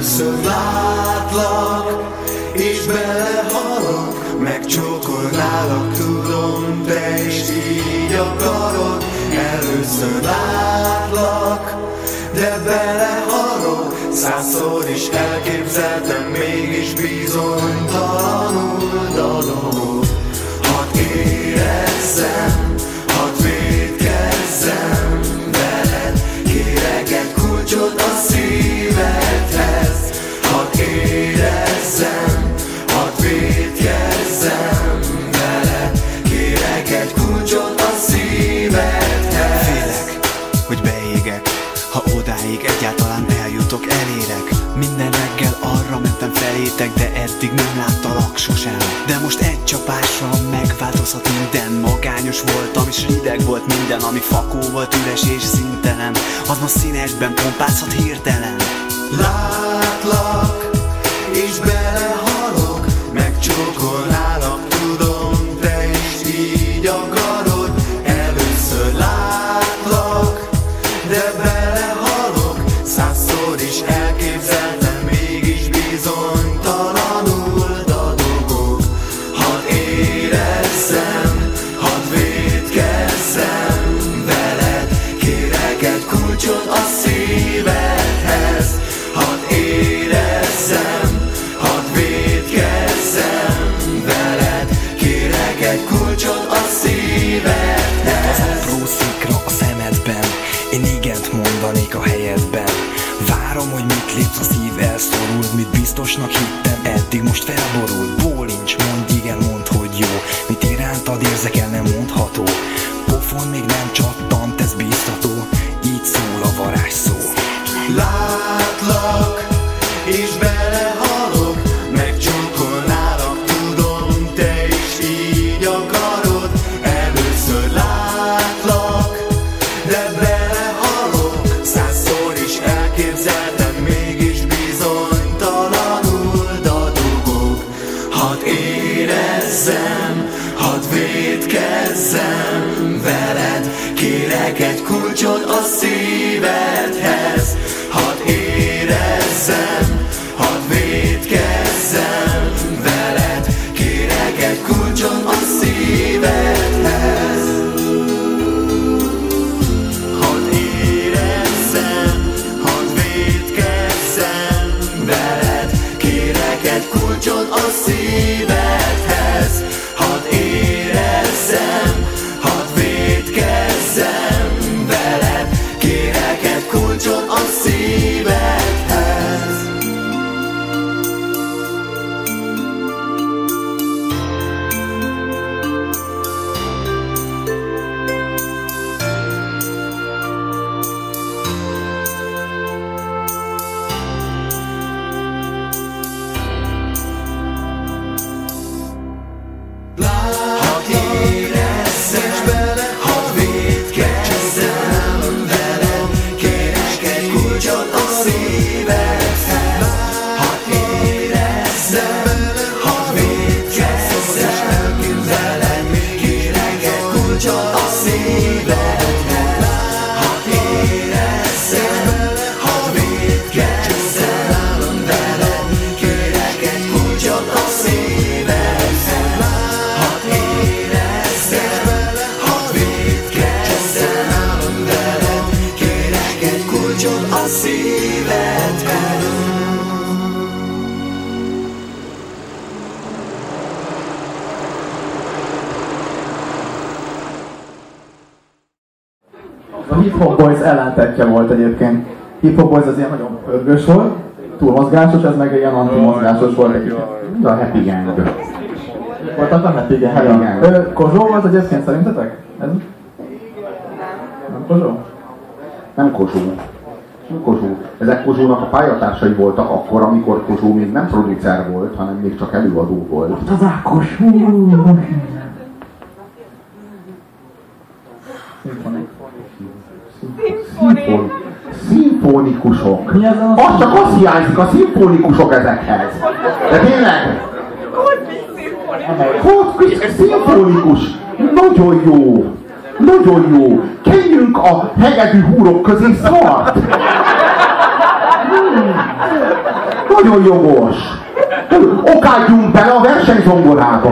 Először látlak, és belehalok, megcsókolnálak, tudom, te is így akarod. Először látlak, de belehalok, százszor is elképzeltem, mégis bizonytalanul dalolok. Hadd érezzem, hadd védkezzem veled, kérek egy kulcsot a szív. Egy kulcsot a szívedhez. Félek, hogy beégek Ha odáig egyáltalán eljutok, elérek. Minden reggel arra mentem felétek De eddig nem láttalak sosem. De most egy csapással megváltozhat minden. Magányos voltam és hideg volt minden Ami fakó volt üres és szintelen. Az ma színesben pompázhat hirtelen. Látlak, Mit biztosnak hittem, eddig most felborul Bólincs, mondj igen, mondd, hogy jó. Mit irántad érzek el, nem mondható. Pofon még nem csattant, ez biztató Így szól a varázsszó. Látlak, és belehalok hadd védkezzem veled Kérek egy kulcsot a szívedhez. Hadd Hip Hop Boys ellentetje volt egyébként. Hip Hop Boys az ilyen nagyon pörgős volt, túl mozgásos, ez meg ilyen anti-mozgásos volt egyébként. A Happy Gang. Volt az a Happy Gang? Happy Gang. Kozsó volt egyébként szerintetek? Ez? Nem Kozsó? Nem Kozsó. Nem Kozsó. Ezek Kozsónak a pályatársai voltak akkor, amikor Kozsó még nem producer volt, hanem még csak előadó volt. Az Ákos! Szimfonik. Szimfonikusok. Mi ez a- Az csak az hiányzik, a szimfonikusok ezekhez. De tényleg? Hogy szimfonikus? Nagyon jó. Nagyon jó. Kenjünk a hegedű húrok közé szart. Hmm. Nagyon jogos. Okádjunk bele a versenyzongorába!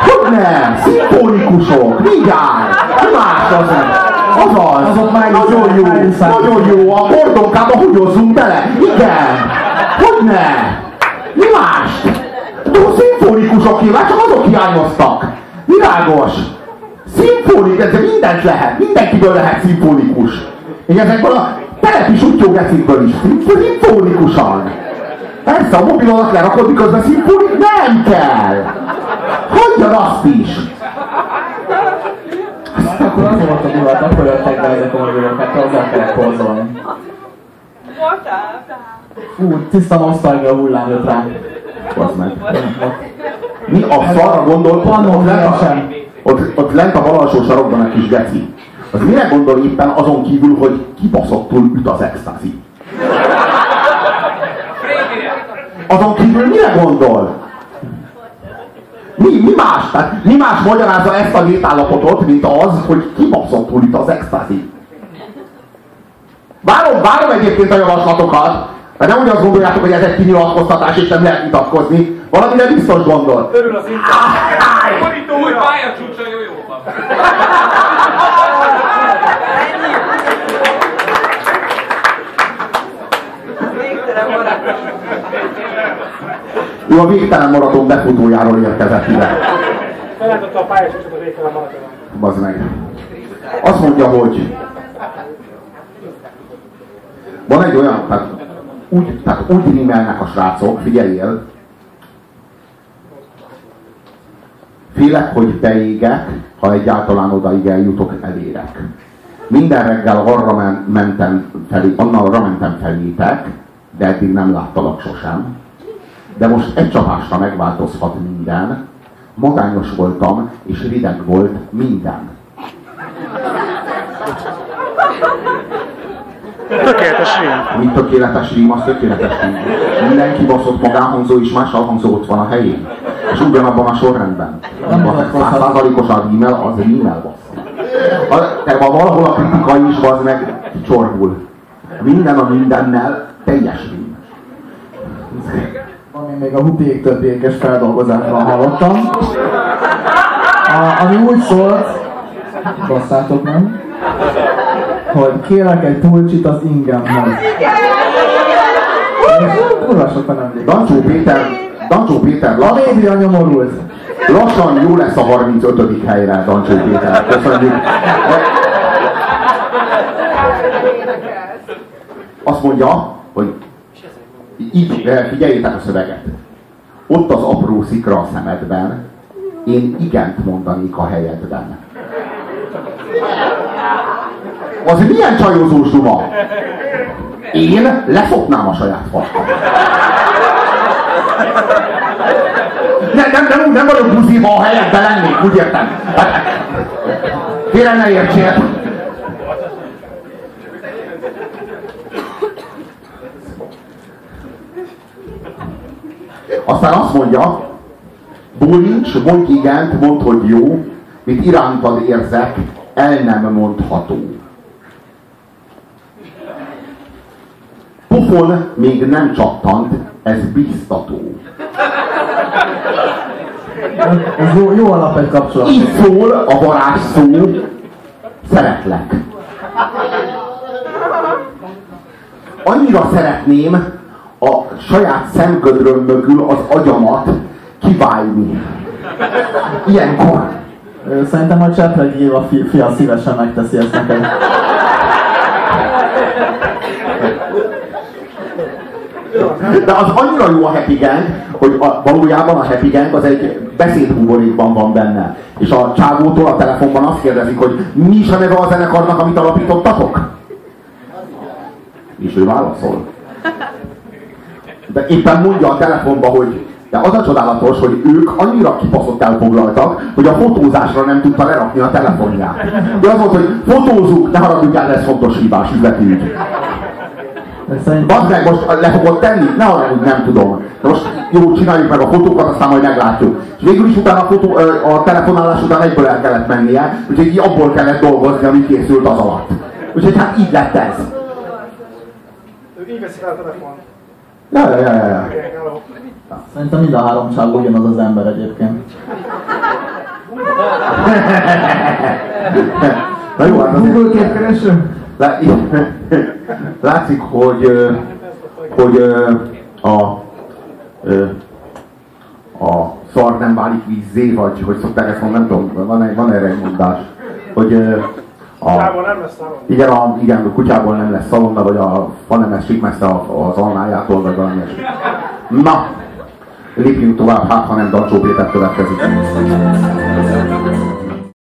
Hogy nem? Szimfonikusok! Mindjárt! Mi más az nem? Azaz! Azok már nagyon jó! Nagyon jó! A bordonkába húgyozzunk bele! Igen! Hogy ne? Mi más? Jó szimfonikusok nyilván, csak azok hiányoztak! Világos! Szimfonik, ez mindent lehet, mindenkiből lehet szimfonikus. Én ezekből a telepi sutyógecikből is szimfonikusan. Persze, a mobil alatt lerakod, miközben szimfonik nem kell. Hagyjad azt is. Akkor az volt a dulat, akkor jöttek be ezek a mobilok, hát azzal kellett porzolni. Ú, tiszta nosztalgia hullám jött rám. Bazd meg. Mi a szarra gondolt, Pannó ott lent, a, versen. ott, ott lent a bal alsó sarokban egy kis geci. Az mire gondol éppen azon kívül, hogy kibaszottul üt az extazi? Azon kívül mire gondol? Mi, mi más? Tehát mi más magyarázza ezt a létállapotot, mint az, hogy kibaszottul üt az extazi? Várom, várom egyébként a javaslatokat, mert nem úgy azt gondoljátok, hogy ez egy kinyilatkoztatás, és nem lehet vitatkozni. Valamire biztos gondol. Örül az internet. Új pályacsúcsa jó jó van. Ő a végtelen maraton befutójáról érkezett ide. Feláldotta a pályacsúcsot az végtelen maratonon. Bazd meg. Azt mondja, hogy van egy olyan, tehát úgy, tehát úgy rímelnek a srácok, figyeljél, Félek, hogy beégek, ha egyáltalán odaig eljutok, elérek. Minden reggel arra men- mentem felé, arra mentem felétek, de eddig nem láttalak sosem. De most egy csapásra megváltozhat minden. Magányos voltam, és rideg volt minden. Tökéletes rím. Mi tökéletes rím, az tökéletes rím. Mindenki baszott magánhangzó és más alhangzó ott van a helyén. És ugyanabban a sorrendben. Százszázalékosan rímel, az rímel bassza. A- Te ma valahol a kritika is az meg csorbul. Minden a mindennel teljes rím. Ami még a hupiék többékes feldolgozásban hallottam. A, ami úgy szólt, basszátok meg, hogy kérek egy pulcsit az ingemhez. Kurva sokan emlékszik. Dancsó Péter, Dancsó Péter A lassan, média nyomorult. lassan jó lesz a 35. helyre, Dancsó Péter. Köszönjük. Azt mondja, hogy így, eh, figyeljétek a szöveget. Ott az apró szikra a szemedben, én igent mondanék a helyedben. Az milyen csajozós duma? Én lefopnám a saját farkam. Nem, nem, nem, nem vagyok buziba, a helyedben lennék, úgy értem. Félre ne értsél. Aztán azt mondja, bólincs, mondj igent, mondd, hogy jó, mit irántad érzek, el nem mondható. Pofon még nem csattant, ez biztató. Ez jó, jó alap egy kapcsolat. Így szól a varázs szó, szeretlek. Annyira szeretném a saját szemgödröm mögül az agyamat kiválni. Ilyenkor. Szerintem a Csepregi Éva fi, fia szívesen megteszi ezt neked. De az annyira jó a Happy Gang, hogy a, valójában a Happy Gang az egy beszédhumorékban van benne. És a csávótól a telefonban azt kérdezik, hogy mi is a neve a zenekarnak, amit alapítottatok? És ő válaszol. De éppen mondja a telefonba, hogy de az a csodálatos, hogy ők annyira kipaszott elfoglaltak, hogy a fotózásra nem tudta lerakni a telefonját. De az volt, hogy fotózunk, ne haragudjál, ez fontos hibás üzleti ügy. De szerintem Bazd meg, most le fogod tenni? Ne arra, hogy nem tudom. De most jó, csináljuk meg a fotókat, aztán majd meglátjuk. És végül is utána a, fotó, a telefonálás után egyből el kellett mennie, úgyhogy így abból kellett dolgozni, ami készült az alatt. Úgyhogy hát így lett ez. Ő így veszi fel a telefon. Ja, ja, ja, ja. Szerintem mind a három csávó ugyanaz az ember egyébként. Na jó, hát azért... Google képkereső? Lá- Látszik, hogy, hogy a, a szar nem válik vízzé, vagy hogy szokták ezt mondani, nem tudom, van, van erre egy mondás, hogy a, nem lesz szalon. igen, a, igen, a kutyából nem lesz szalonna, vagy a fa nem esik messze az almájától, vagy valami ilyesmi. Na, lépjünk tovább, hát ha nem Dancsó Péter következik.